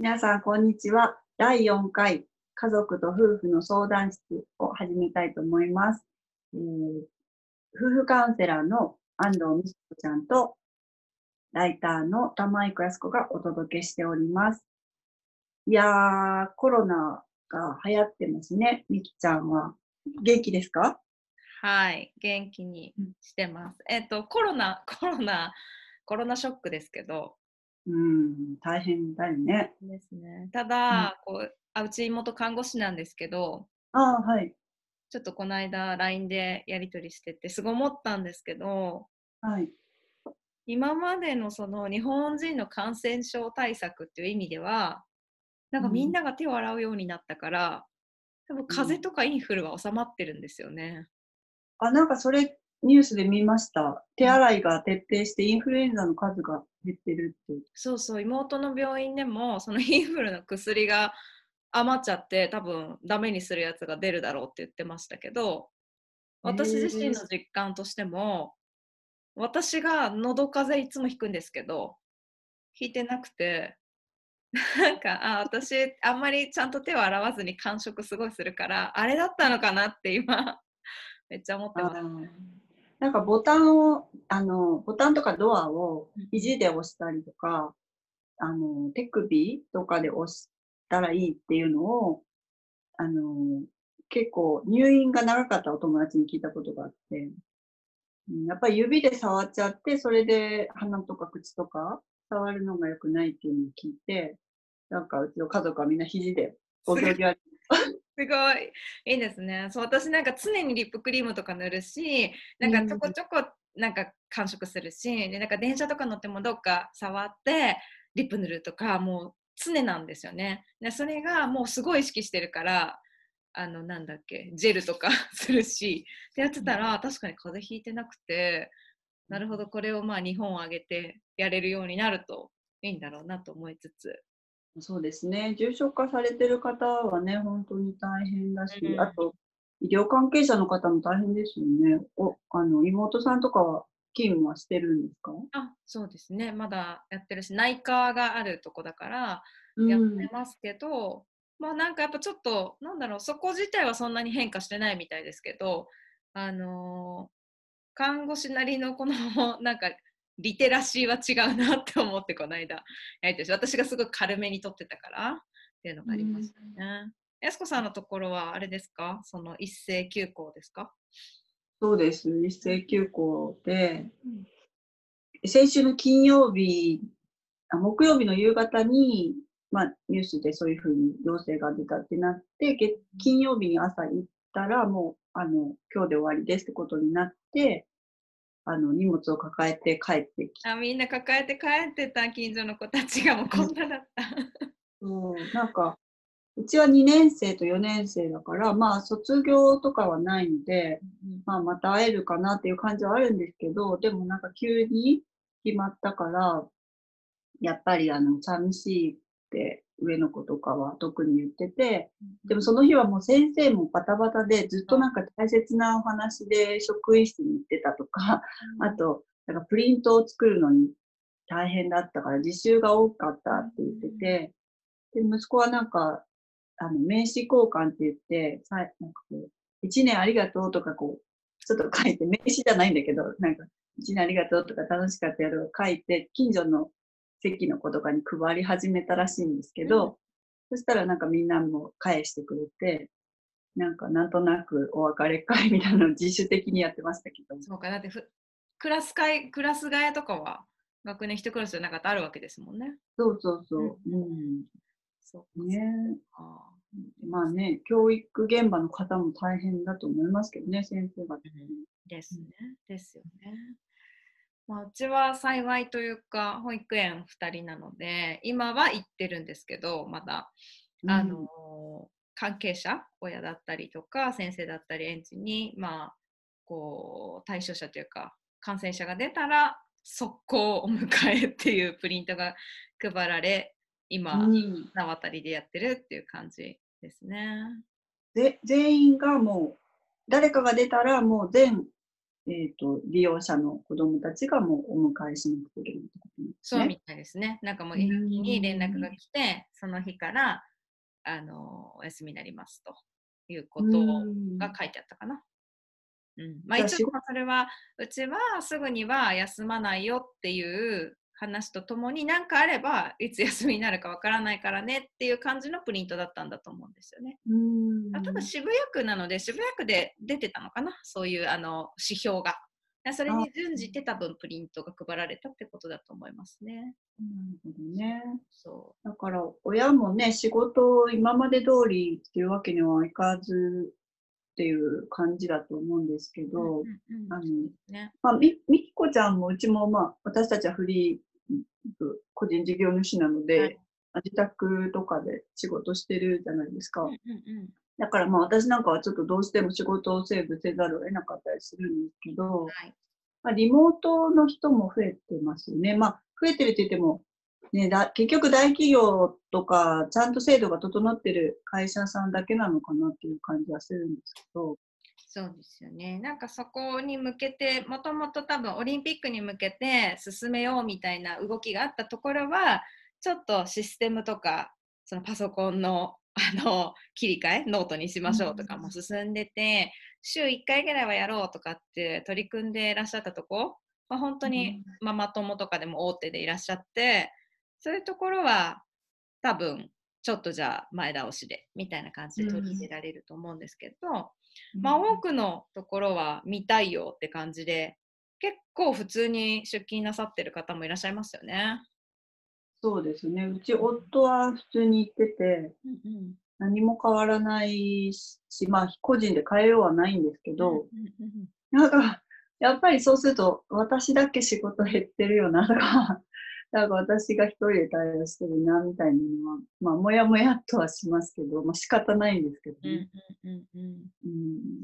皆さん、こんにちは。第4回、家族と夫婦の相談室を始めたいと思います。えー夫婦カウンセラーの安藤美智子ちゃんと、ライターの玉井子康子がお届けしております。いやー、コロナが流行ってますね。みきちゃんは。元気ですか？はい、元気にしてます。えっと、コロナ、コロナ、コロナショックですけど、うん、大変だよね。ですね。ただ、こうあうち妹看護師なんですけど、ああ、はい。ちょっとこの間 LINE でやり取りしてて、すごい思ったんですけど、はい。今までのその日本人の感染症対策っていう意味では、なんかみんなが手を洗うようになったから、多分風邪とかインフルは収まってるんですよね。あ、なんかそれニュースで見ました。手洗いが徹底してインフルエンザの数が減ってるって。そうそう、妹の病院でも、そのインフルの薬が余っちゃって、多分ダメにするやつが出るだろうって言ってましたけど、私自身の実感としても、私が喉風邪いつも引くんですけど、引いてなくて、なんか、あ、私、あんまりちゃんと手を洗わずに感触すごいするから、あれだったのかなって今、めっちゃ思ってます。なんかボタンを、あの、ボタンとかドアをうん。肘で押したりとか、あの、手首とかで押したらいいっていうのを、あの、結構入院が長かったお友達に聞いたことがあって、うんやっぱり指で触っちゃって、それで鼻とか口とか触るのが良くないっていうのを聞いて、なんかうちの家族はみんな肘で踊り始すごいいいですね。そう私なんか常にリップクリームとか塗るし、なんかちょこちょこなんか感触するし、でなんか電車とか乗ってもどっか触ってリップ塗るとかもう常なんですよね。でそれがもうすごい意識してるから、あのなんだっけジェルとか するし、ってやってたら確かに風邪ひいてなくて、なるほどこれをまあ日本を挙げてやれるようになるといいんだろうなと思いつつ。そうですね。重症化されてる方はね、本当に大変だし、うんあと、医療関係者の方も大変ですよね。お、あの、妹さんとかは勤務はしてるんですか？あそうですねまだやってるし内科があるとこだからうんやってますけど、まあなんかやっぱちょっとなんだろうそこ自体はそんなに変化してないみたいですけどあのー看護師なりのこの なんかリテラシーは違うなって思ってこの間。やりてるし私がすごい軽めに取ってたからっていうのがありましたね。やすこさんのところはあれですか？その一斉休校ですか、そうです。一斉休校で、うん。先週の金曜日、あ木曜日の夕方に、まあ、ニュースでそういうふうに陽性が出たってなって、月金曜日に朝行ったら、もう、あの、今日で終わりですってことになって、あの、荷物を抱えて帰ってきてあみんな抱えて帰ってた近所の子たちがもうこんなだった。そう、なんか、うちは2年生と4年生だから、まあ、卒業とかはないので、まあ、また会えるかなっていう感じはあるんですけど、でもなんか急に決まったから、やっぱりあの、寂しいって上の子とかは特に言ってて、でもその日はもう先生もバタバタでずっとなんか大切なお話で職員室に行ってたとか、あと、なんかプリントを作るのに大変だったから、実習が多かったって言ってて、で、息子はなんか、あの、名刺交換って言って、さなんかこう、一年ありがとうとかこう、ちょっと書いて、名刺じゃないんだけど、なんか、一年ありがとうとか楽しかったやつを書いて、近所の席の子とかに配り始めたらしいんですけど、そしたらなんかみんなも返してくれて、なんかなんとなくお別れ会みたいなのを自主的にやってましたけど、そうか、だってふクラス会、クラス替えとかは学年一クラスじゃなかったらあるわけですもんね。そうそうそう、うん、そうねか。まあね、教育現場の方も大変だと思いますけどね、先生が。ですね。ですよね。まあ、うちは幸いというか、保育園2人なので、今は行ってるんですけど、まだ、あの、関係者、親だったりとか、先生だったり、園児に、まあ、こう、対象者というか、感染者が出たら、速攻お迎えっていうプリントが配られ、今、うん名渡りでやってるっていう感じですね。で全員がもう、誰かが出たらもう全えっ、と、利用者の子供たちがもうお迎えしに来てるってことなんですね。そうみたいですね。なんかもう、日に連絡が来て、その日から、あの、お休みになりますということが書いてあったかな。うん。まあ一応、それは、うちはすぐには休まないよっていう話とともに、何かあれば、いつ休みになるかわからないからねっていう感じのプリントだったんだと思うんですよね。うんあただ渋谷区なので、渋谷区で出てたのかな、そういうあの指標が。でそれに準じて多分プリントが配られたってことだと思いますね。なるほどね。そだから、親もね、仕事を今まで通りっていうわけにはいかずっていう感じだと思うんですけう。ど、あの、ね、まあ、み、みきこちゃんもうちも、まあ、私たちはフリー個人事業主なので、はい自宅とかで仕事してるじゃないですか。うんうんだからまあ私なんかはちょっとどうしても仕事をセーブせざるを得なかったりするんですけど、はいまあ、リモートの人も増えてますね。まあ増えてるって言っても、ね、だ結局大企業とかちゃんと制度が整ってる会社さんだけなのかなっていう感じはするんですけど、そうですよね。なんかそこに向けて、もともと多分オリンピックに向けて進めようみたいな動きがあったところは、ちょっとシステムとか、そのパソコンの あの切り替え、ノートにしましょうとかも進んでて、週1回ぐらいはやろうとかって取り組んでいらっしゃったとこ、まあ、本当にママ友とかでも大手でいらっしゃって、そういうところは多分ちょっとじゃあ前倒しでみたいな感じで取り入れられると思うんですけど、まあ、多くのところは見たいよって感じで、結構普通に出勤なさってる方もいらっしゃいますよね。そうですね。うち夫は普通に行ってて、うんうん何も変わらないし、まあ個人で変えようはないんですけど、うんうんなんか、やっぱりそうすると、私だけ仕事減ってるよなとか、なんか私が一人で対応してるな、みたいなのは、まあ、もやもやっとはしますけど、まあ仕方ないんですけどうんね。うんうんうんう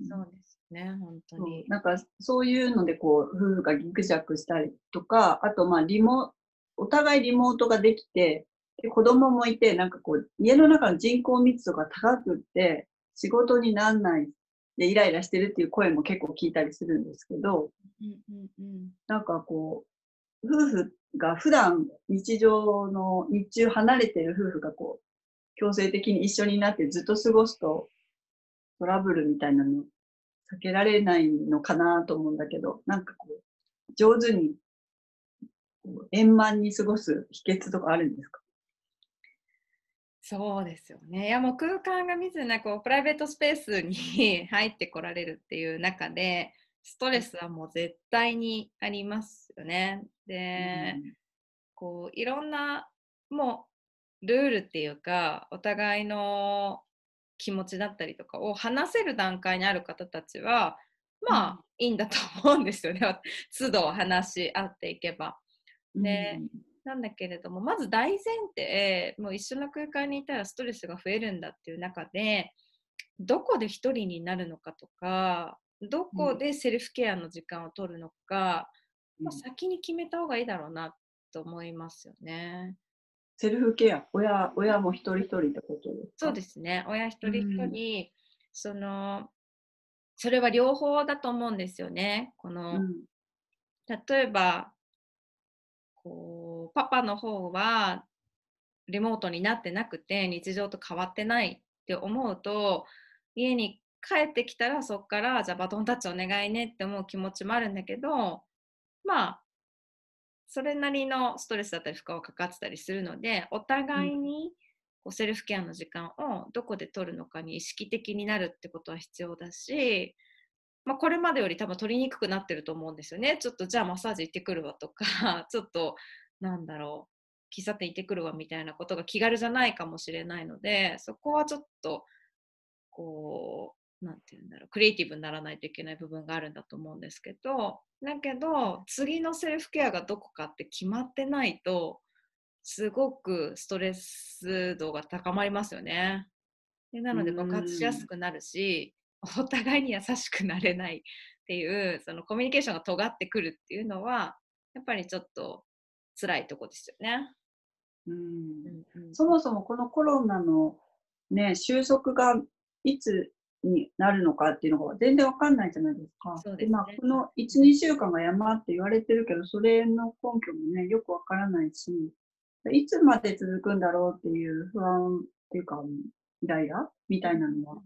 んそうですね、本当に。なんか、そういうので、こう、夫婦がギクジャクしたりとか、あと、まあ、リモ、お互いリモートができて、で子供もいて、なんかこう、家の中の人口密度が高くって、仕事になんないで、イライラしてるっていう声も結構聞いたりするんですけど、うんうんうんなんかこう、夫婦が普段日常の日中離れてる夫婦がこう、強制的に一緒になってずっと過ごすと、トラブルみたいなの避けられないのかなと思うんだけど、なんかこう、上手に円満に過ごす秘訣とかあるんですか？そうですよね。いやもう空間が密なこうプライベートスペースに 入ってこられるっていう中で、ストレスはもう絶対にありますよね。で、こういろんなもうルールっていうかお互いの気持ちだったりとかを話せる段階にある方たちはまあいいんだと思うんですよね 都度話し合っていけば。ねなんだけれどもまず大前提もう一緒の空間にいたらストレスが増えるんだっていう中でどこで一人になるのかとかどこでセルフケアの時間を取るのか、うんまあ、先に決めた方がいいだろうなと思いますよね。セルフケア、親、親も一人一人ってことですか？そうですね。親一人一人、その、それは両方だと思うんですよね。この、うん例えば、こう、パパの方は、リモートになってなくて、日常と変わってないって思うと、家に帰ってきたら、そこから、じゃあバトンタッチお願いねって思う気持ちもあるんだけど、まあ、それなりのストレスだったり負荷はかかってたりするのでお互いにこうセルフケアの時間をどこで取るのかに意識的になるってことは必要だし、まあ、これまでより多分取りにくくなってると思うんですよね。ちょっとじゃあマッサージ行ってくるわとか ちょっとなんだろう喫茶店行ってくるわみたいなことが気軽じゃないかもしれないのでそこはちょっとこううなんて言うんだろうクリエイティブにならないといけない部分があるんだと思うんですけどだけど次のセルフケアがどこかって決まってないとすごくストレス度が高まりますよね。でなので爆発しやすくなるしお互いに優しくなれないっていうそのコミュニケーションが尖ってくるっていうのはやっぱりちょっと辛いとこですよね。うんうんうんそもそもこのコロナのね、収束がいつになるのかっていうのが全然わかんないじゃないですか。そうですねまあ、この1、2週間が山って言われてるけど、それの根拠もね、よくわからないし、いつまで続くんだろうっていう不安っていうか、イライラみたいなのは、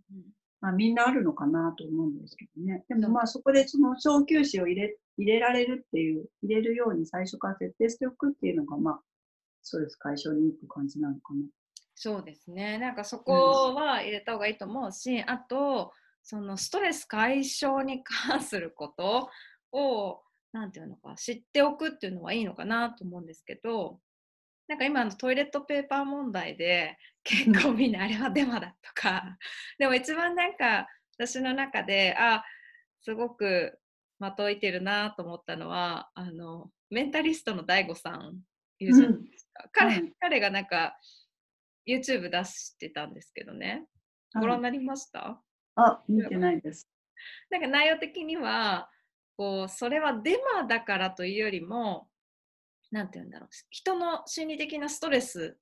まあ、みんなあるのかなと思うんですけどね。でもまあそこでその小休止を入れ入れられるっていう、入れるように最初から設定しておくっていうのが、まあ、ストレス解消にいいって感じなのかな。そうですね。なんかそこは入れた方がいいと思うし、あと、そのストレス解消に関することを、なんていうのか、知っておくっていうのはいいのかなと思うんですけど、なんか今のトイレットペーパー問題で結構みんなあれはデマだとか、でも一番なんか私の中で、あ、すごくまといてるなと思ったのは、あの、メンタリストの DAIGO さんいるじゃないですか。彼うん彼がなんか YouTube 出してたんですけどね。ご覧になりました、あ、見てないです。なんか内容的にはこうそれはデマだからというよりもなんて言うんだろう人の心理的なストレス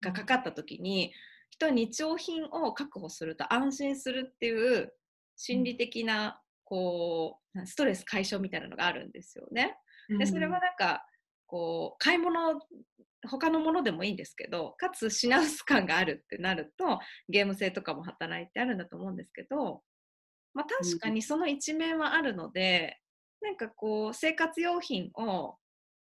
がかかった時に人は日用品を確保すると安心するっていう心理的なこうストレス解消みたいなのがあるんですよね。でそれはなんかこう買い物他のものでもいいんですけどかつ品薄感があるってなるとゲーム性とかも働いてあるんだと思うんですけど、まあ、確かにその一面はあるので、なんかこう生活用品を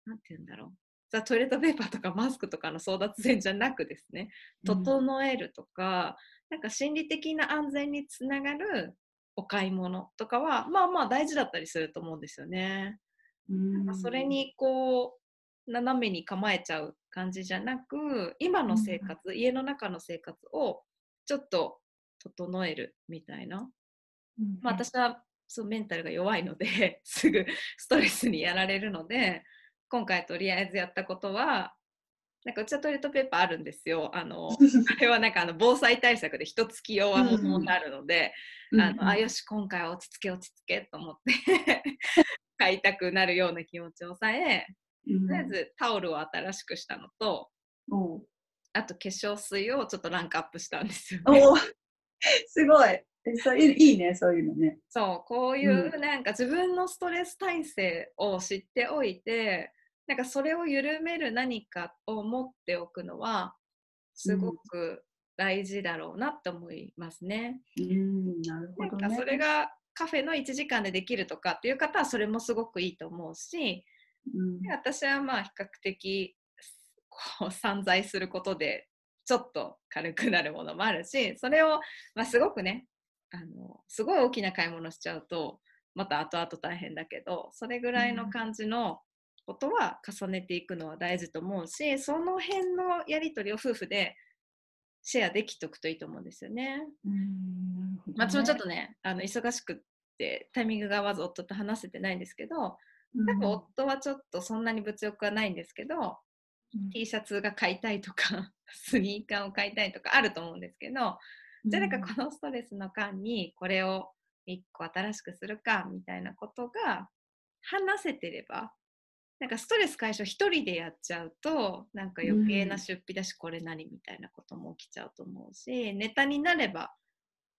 なんて言うんだろうザ・トイレットペーパーとかマスクとかの争奪戦じゃなくですね整えるとか、なんか心理的な安全につながるお買い物とかはまあまあ大事だったりすると思うんですよね。なんかそれにこう斜めに構えちゃう感じじゃなく今の生活、家の中の生活をちょっと整えるみたいな、うん、まあ、私はそうメンタルが弱いので すぐストレスにやられるので今回とりあえずやったことはなんかうちはトイレットペーパーあるんですよ。あの あれはなんかあの防災対策で一月用はもともとあるので、あのあよし今回は落ち着け落ち着けと思って 買いたくなるような気持ちを抑えうんとりあえずタオルを新しくしたのとあと化粧水をちょっとランクアップしたんですよね。すごいえそういいね、そういうのね。そうこういううなんか自分のストレス耐性を知っておいてなんかそれを緩める何かを持っておくのはすごく大事だろうなって思いますね。うん、なるほどね。それがカフェの1時間でできるとかっていう方はそれもすごくいいと思うしうんで私はまあ比較的こう散財することでちょっと軽くなるものもあるしそれを、まあ、すごくねあのすごい大きな買い物しちゃうとまた後々大変だけどそれぐらいの感じのことは重ねていくのは大事と思うしその辺のやり取りを夫婦でシェアできておくといいと思うんですよね。うんね。まあ、ちょっとねあの忙しくってタイミングが合わず夫と話せてないんですけど多分夫はちょっとそんなに物欲はないんですけど、T シャツが買いたいとか スニーカーを買いたいとかあると思うんですけど、じゃあなんかこのストレスの間にこれを1個新しくするかみたいなことが話せてればなんかストレス解消一人でやっちゃうとなんか余計な出費だしこれ何みたいなことも起きちゃうと思うしネタになれば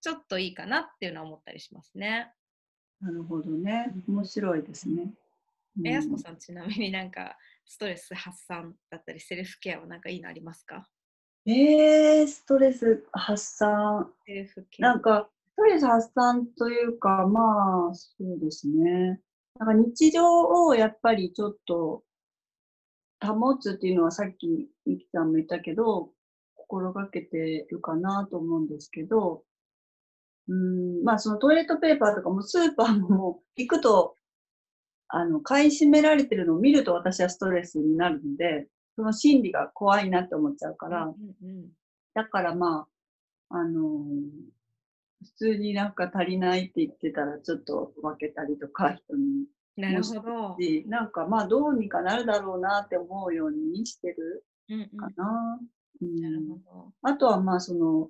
ちょっといいかなっていうのは思ったりしますね。なるほどね。面白いですね。えやすこさんちなみになんかストレス発散だったりセルフケアはなんかいいのありますか？えー、ストレス発散。セルフケアなんか、ストレス発散というか、まあ、そうですね。なんか日常をやっぱりちょっと保つっていうのはさっきみきさんも言ったけど、心がけてるかなと思うんですけど、うん、まあそのトイレットペーパーとかもスーパーも行くと、あの、買い占められてるのを見ると私はストレスになるので、その心理が怖いなって思っちゃうから、うんうんだからまあ、あのー普通になんか足りないって言ってたらちょっと分けたりとか人になるほど。し、なんかまあどうにかなるだろうなって思うようにしてるうんうんかな。うんなるほど。あとはまあその、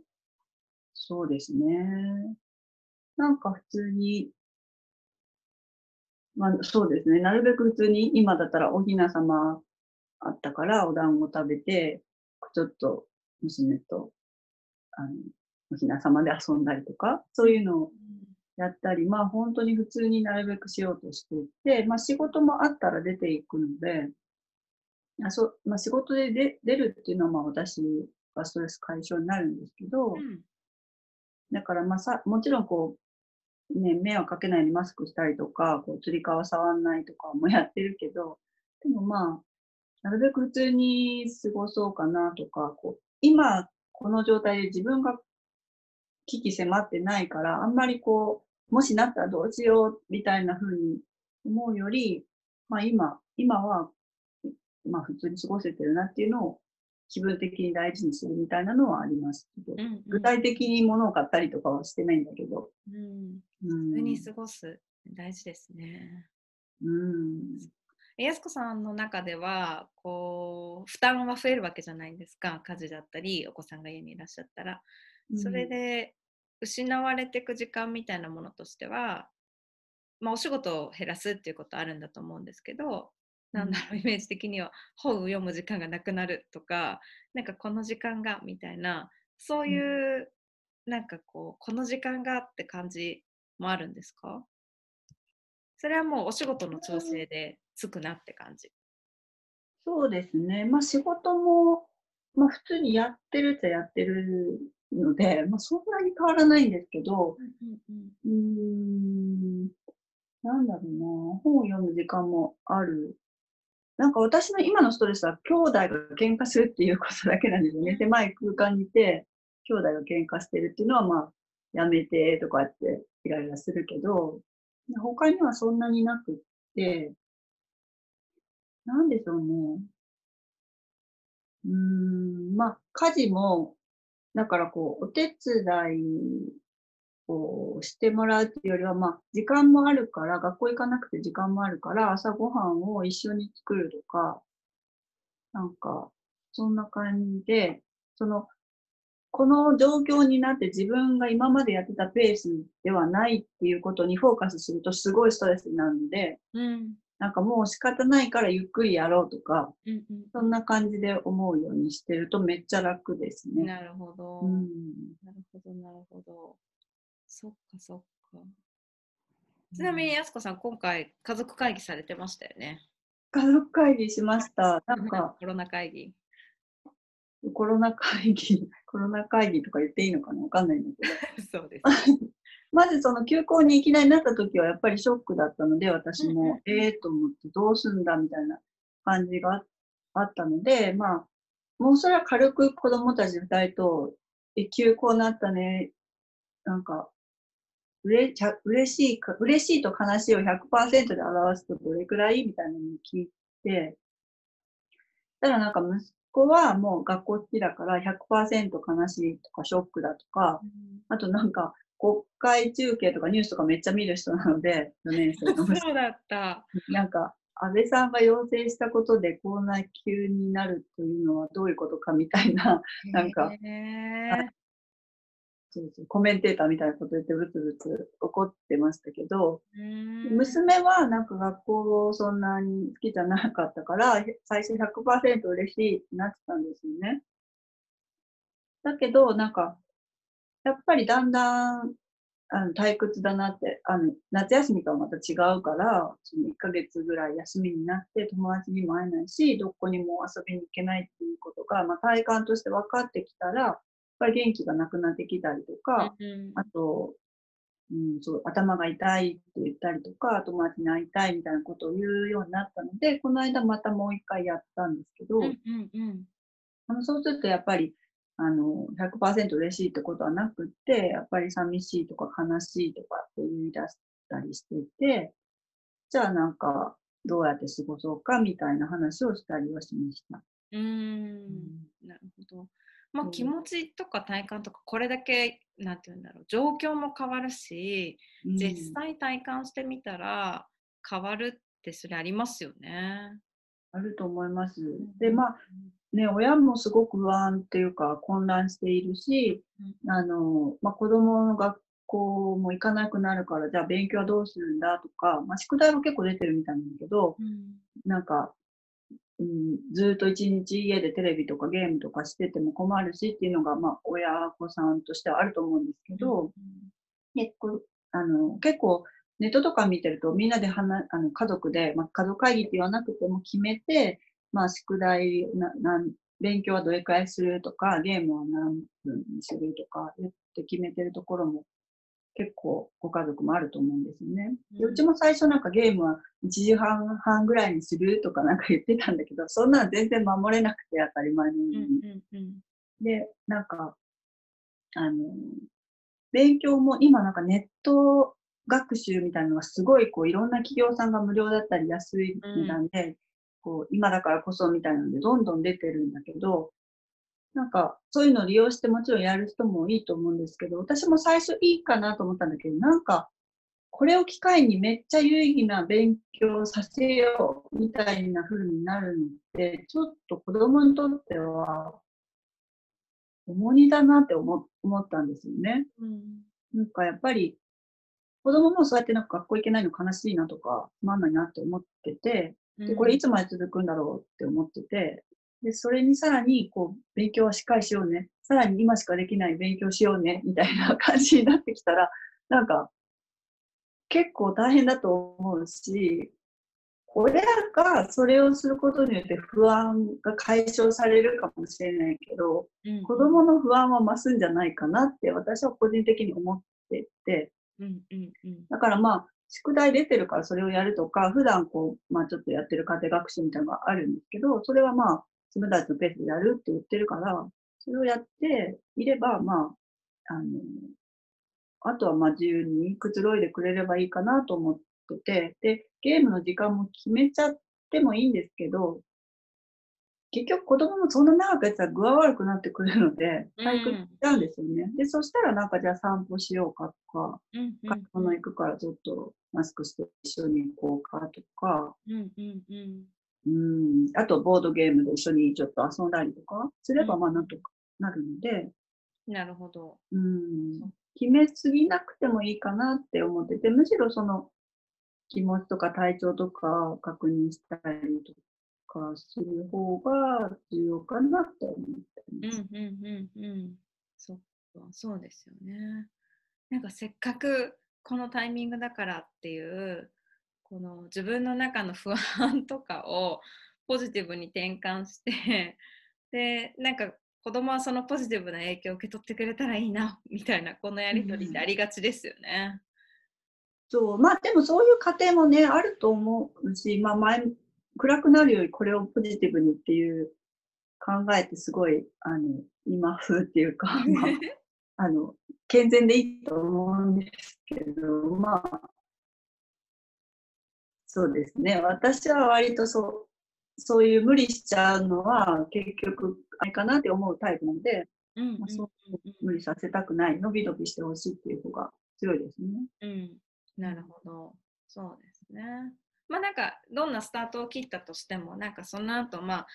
そうですね。なんか普通に、まあそうですね。なるべく普通に今だったらおひな様あったからお団子食べて、ちょっと娘と、あの、おひな様で遊んだりとか、そういうのをやったり、まあ本当に普通になるべくしようとしていて、まあ仕事もあったら出ていくので、あそまあ、仕事で出出るっていうのはまあ私がストレス解消になるんですけど、うんだからまあさ、もちろんこう、ね、迷惑かけないようにマスクしたりとか、こう、つり革触んないとかもやってるけど、でもまあ、なるべく普通に過ごそうかなとか、こう、今、この状態で自分が危機迫ってないから、あんまりこう、もしなったらどうしようみたいな風に思うより、まあ今、今は、まあ普通に過ごせてるなっていうのを気分的に大事にするみたいなのはありますけど、うんうん。具体的に物を買ったりとかはしてないんだけど、うん。うん。普通に過ごす。大事ですね。うん、えやすこさんの中ではこう負担は増えるわけじゃないんですか。家事だったりお子さんが家にいらっしゃったら。それで失われていく時間みたいなものとしては、まあ、お仕事を減らすっていうことあるんだと思うんですけど、なんだろうイメージ的には本を読む時間がなくなるとかなんかこの時間がみたいなそういう、なんかこうこの時間がって感じもあるんですか？それはもうお仕事の調整でつくなって感じ。そうですね。まあ仕事も、まあ普通にやってるっちゃやってるので、まあそんなに変わらないんですけど、うーん、なんだろうな、本を読む時間もある。なんか私の今のストレスは兄弟が喧嘩するっていうことだけなんですよね。狭い空間にいて、兄弟が喧嘩してるっていうのはまあ、やめてとかってイライラするけど、他にはそんなになくって、なんでしょうね。うーん、まあ、家事も、だからこう、お手伝いをしてもらうっていうよりは、まあ、時間もあるから、学校行かなくて時間もあるから、朝ごはんを一緒に作るとか、なんか、そんな感じで、その、この状況になって自分が今までやってたペースではないっていうことにフォーカスするとすごいストレスになるので、うんなんかもう仕方ないからゆっくりやろうとか、うんうんそんな感じで思うようにしてるとめっちゃ楽ですね。なるほど。うん、なるほど、なるほど。そっか、そっか。ちなみに、やすこさん、今回、家族会議されてましたよね。家族会議しました。なんか、コロナ会議。コロナ会議、コロナ会議とか言っていいのかな？わかんないんだけど。そうです。まずその休校にいきなりなった時はやっぱりショックだったので、私も、ええと思ってどうすんだみたいな感じがああったので、まあ、もうそれは軽く子供たち二人と、え、休校になったね、なんか、うれ、ちゃ嬉しいか、嬉しいと悲しいを100%で表すとどれくらいみたいなのを聞いて、ただなんか息子はもう学校好きだから100%悲しいとかショックだとか、あとなんか、国会中継とかニュースとかめっちゃ見る人なので、4年生の息子。そうだった。なんか、安倍さんが要請したことでこんな急になるというのはどういうことかみたいな、なんかそうそうコメンテーターみたいなこと言ってブツブツ怒ってましたけど、娘はなんか学校をそんなに好きじゃなかったから、最初100%嬉しいってなってたんですよね。だけど、なんか、やっぱりだんだん、あの、退屈だなって、あの、夏休みとはまた違うから、その1ヶ月ぐらい休みになって友達にも会えないし、どこにも遊びに行けないっていうことが、まあ体感として分かってきたら、ぱり元気がなくなってきたりとか、うんあと、うん、そう、頭が痛いって言ったりとか、友達に会いたいみたいなことを言うようになったので、この間またもう一回やったんですけど、あのそうするとやっぱり、あの、100%嬉しいってことはなくって、やっぱり寂しいとか悲しいとかって言い出したりしていて、じゃあなんか、どうやって過ごそうかみたいな話をしたりはしました。うーんなるほど。まあ、うん気持ちとか体感とかこれだけなんて言うんだろう状況も変わるし、うん。実際体感してみたら変わるってそれありますよね。あると思います。で、まあ、ね、親もすごく不安っていうか混乱しているし、あの、まあ、子供の学校も行かなくなるから、じゃあ勉強はどうするんだとか、まあ、宿題は結構出てるみたいなんだけど、うん。なんか、うん、ずっと一日家でテレビとかゲームとかしてても困るしっていうのが、まあ、親子さんとしてはあると思うんですけど、うん、結構あの結構ネットとか見てるとみんなで話あの家族で、まあ、家族会議って言わなくても決めて、まあ、宿題なな勉強はどれくらいするとかゲームは何分にするとか言って決めてるところも結構ご家族もあると思うんですよね。でうちも最初なんかゲームは1時半半ぐらいにするとかなんか言ってたんだけど、そんなの全然守れなくて当たり前のように。うんうんうん、で、なんか、あの、勉強も今なんかネット学習みたいなのがすごいこういろんな企業さんが無料だったり安い値段で、うん、こう今だからこそみたいなのでどんどん出てるんだけど、なんか、そういうのを利用してもちろんやる人もいいと思うんですけど、私も最初いいかなと思ったんだけど、なんか、これを機会にめっちゃ有意義な勉強させようみたいな風になるのって、ちょっと子供にとっては重荷だなって思思ったんですよね。うん、なんかやっぱり子供もそうやってなんか学校行けないの悲しいなとか、つまんないなって思ってて、で、これいつまで続くんだろうって思ってて、で、それにさらに、こう、勉強はしっかりしようね。さらに今しかできない勉強しようね。みたいな感じになってきたら、なんか、結構大変だと思うし、親がそれをすることによって不安が解消されるかもしれないけど、うん、子供の不安は増すんじゃないかなって私は個人的に思ってて、うんうんうん、だからまあ、宿題出てるからそれをやるとか、普段こう、まあちょっとやってる家庭学習みたいなのがあるんですけど、それはまあ、自分たちのペースでやるって言ってるから、それをやっていれば、まあ、あの、あとはまあ自由にくつろいでくれればいいかなと思ってて、で、ゲームの時間も決めちゃってもいいんですけど、結局子供もそんな長くやったら具合悪くなってくるので、体育行っちゃうんですよね。うん、で、そしたらなんかじゃあ散歩しようかとか、買い物行くからちょっとマスクして一緒に行こうかとか、うんうんうん、うん、あと、ボードゲームで一緒にちょっと遊んだりとかすれば、まあ、なんとかなるので、なるほど。うん、決めすぎなくてもいいかなって思ってて、むしろその、気持ちとか体調とか確認したりとかする方が重要かなって思ってます。うんうんうんうん。そっか、そうですよね。なんかせっかくこのタイミングだからっていうこの自分の中の不安とかをポジティブに転換して でなんか子供はそのポジティブな影響を受け取ってくれたらいいなみたいなこのやり取りってありがちですよね。うん、そうまあでもそういう過程もねあると思うし、まあ前、暗くなるよりこれをポジティブにっていう考えてすごいあの今風っていうか、まあ、あの健全でいいと思うんですけどまあそうですね。私は割とそう、そういう無理しちゃうのは結局あれかなって思うタイプなので、うんまあ、そう無理させたくない、伸び伸びしてほしいっていう方が強いですね。うん、なるほど。そうですね。まあなんかどんなスタートを切ったとしても、なんかその後まあ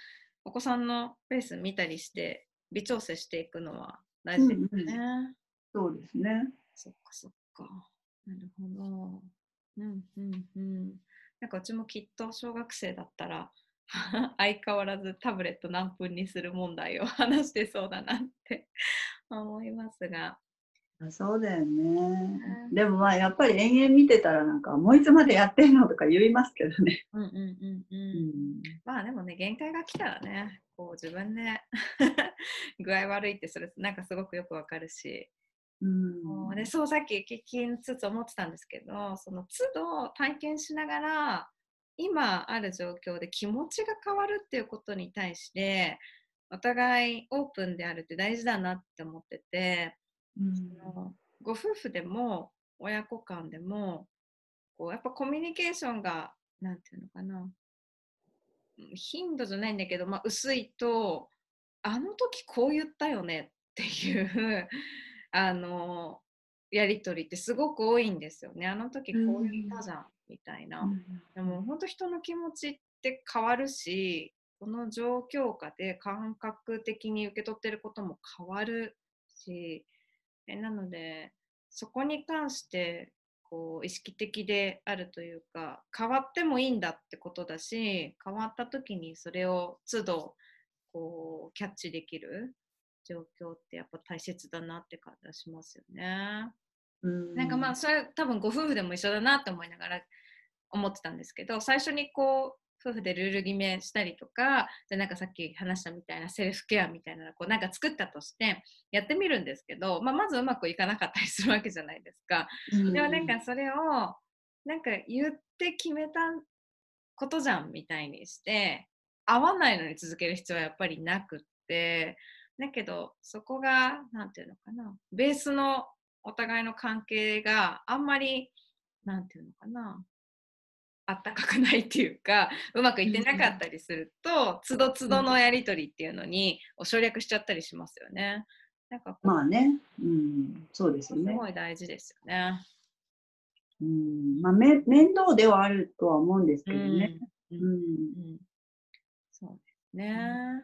お子さんのペース見たりして微調整していくのは大事ですね。うんうん、そうですね。そっかそっか。なるほど。うんうんうん。なんかうちもきっと小学生だったら 相変わらずタブレット何分にする問題を 話してそうだなって 思いますが。そうだよね。でもまあやっぱり延々見てたらなんかもういつまでやってんのとか言いますけどね。うんうんうんうん。うん、まあでもね限界が来たらねこう自分で具合悪いってそれなんかすごくよくわかるしうん、でそうさっき聞きつつ思ってたんですけどその都度体験しながら今ある状況で気持ちが変わるっていうことに対してお互いオープンであるって大事だなって思ってて、うん、ご夫婦でも親子間でもこうやっぱコミュニケーションが何て言うのかな頻度じゃないんだけど、まあ、薄いとあの時こう言ったよねっていうあのやり取りってすごく多いんですよね。あの時こう言ったじゃん、みたいな。でも本当人の気持ちって変わるしこの状況下で感覚的に受け取ってることも変わるしえなのでそこに関してこう意識的であるというか変わってもいいんだってことだし変わった時にそれを都度こうキャッチできる状況ってやっぱ大切だなって感じがしますよね。うんなんかまあそれ多分ご夫婦でも一緒だなって思いながら思ってたんですけど最初にこう夫婦でルール決めしたりとかでなんかさっき話したみたいなセルフケアみたいなのこうなんか作ったとしてやってみるんですけど、まあ、まずうまくいかなかったりするわけじゃないですか。うんでもなんかそれをなんか言って決めたことじゃんみたいにして合わないのに続ける必要はやっぱりなくってだけどそこがなんていうのかなベースのお互いの関係があんまりなんていうのかなあったかくないっていうかうまくいってなかったりするとつどつどのやり取りっていうのにを省略しちゃったりしますよね。なんかまあね、うん、そうですよすね。ごい大事ですよね。うん、まあめ面倒ではあるとは思うんですけどね。ううんん、うんそうですね。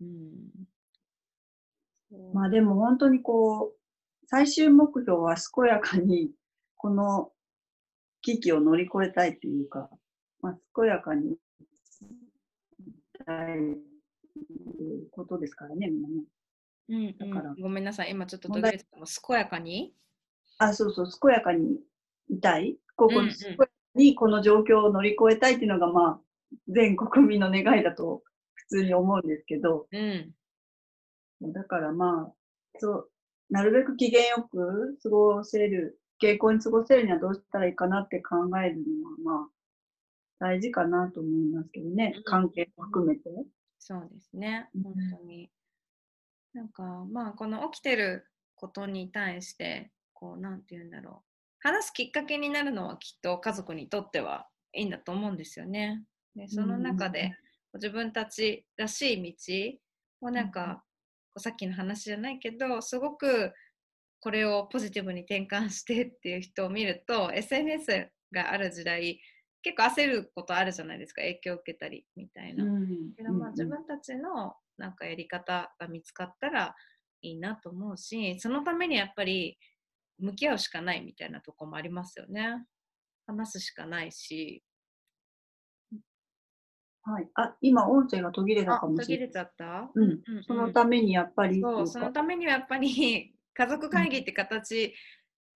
うん。まあでも本当にこう最終目標は健やかにこの危機を乗り越えたいというか、まあ、健やかにしたいことですからね、みんなね。うんだからうん、ごめんなさい、今ちょっと途切れてたの健やかに？あ、そうそう、健やかにいたい。ここ、うんうん健やかにこの状況を乗り越えたいっていうのが、まあ、全国民の願いだと普通に思うんですけど、うん。だからまあ、そう、なるべく機嫌よく過ごせる、傾向に過ごせるにはどうしたらいいかなって考えるのは、まあ、大事かなと思いますけどねうん、関係も含めて。そうですね、うん本当に。なんか、まあ、この起きてることに対して、こう、なんて言うんだろう。話すきっかけになるのはきっと家族にとってはいいんだと思うんですよね。で、その中うんで、自分たちらしい道をなんか、さっきの話じゃないけどすごくこれをポジティブに転換してっていう人を見ると SNS がある時代結構焦ることあるじゃないですか影響を受けたりみたいな。うんけどまあ自分たちのなんかやり方が見つかったらいいなと思うしそのためにやっぱり向き合うしかないみたいなとこもありますよね。話すしかないし。はい。あ、今音声が途切れたあかもしれない。途切れちゃった？うん。うんそのためにやっぱりそうそのためにはやっぱり 家族会議って形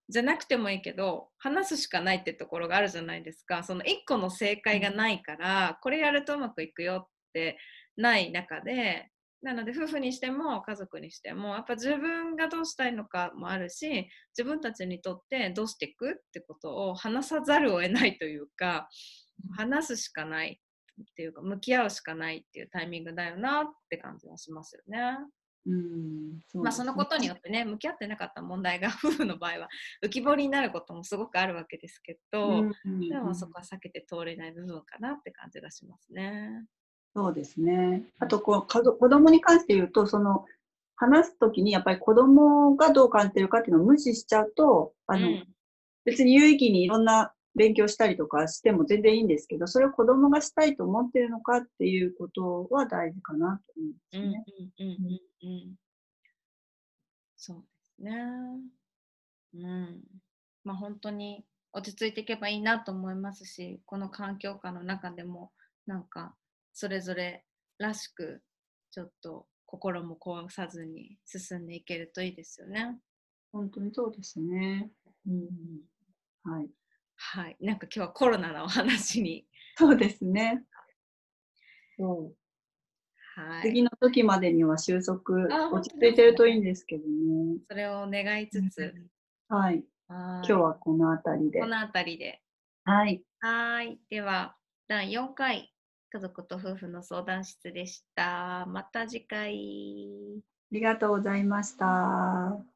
じゃなくてもいいけど話すしかないってところがあるじゃないですか。その1個の正解がないからこれやるとうまくいくよってない中でなので夫婦にしても家族にしてもやっぱ自分がどうしたいのかもあるし自分たちにとってどうしていくってことを話さざるを得ないというか話すしかないっていうか向き合うしかないっていうタイミングだよなって感じはしますよね。うん、そうまあ、そのことによってね向き合ってなかった問題が夫婦の場合は浮き彫りになることもすごくあるわけですけど、でもそこは避けて通れない部分かなって感じがしますね。そうですね。あとこう子供に関して言うと、その、話すときにやっぱり子供がどう感じてるかっていうのを無視しちゃうと、あの、うん別に有意義にいろんな勉強したりとかしても全然いいんですけど、それを子供がしたいと思ってるのかっていうことは大事かなと思うんうんですね。うんうんうんうんそうですね。うん。まあ本当に落ち着いていけばいいなと思いますし、この環境下の中でもなんかそれぞれらしくちょっと心も壊さずに進んでいけるといいですよね。本当にそうですね。うん。はい。はい。なんか今日はコロナのお話に。そうですね。そう。はい。次の時までには収束あ、落ち着いてるといいんですけどね。それを願いつつ、はい。今今日はこの辺りでこ。の辺りで。はい。はい。では、第4回、家族と夫婦の相談室でした。また次回。ありがとうございました。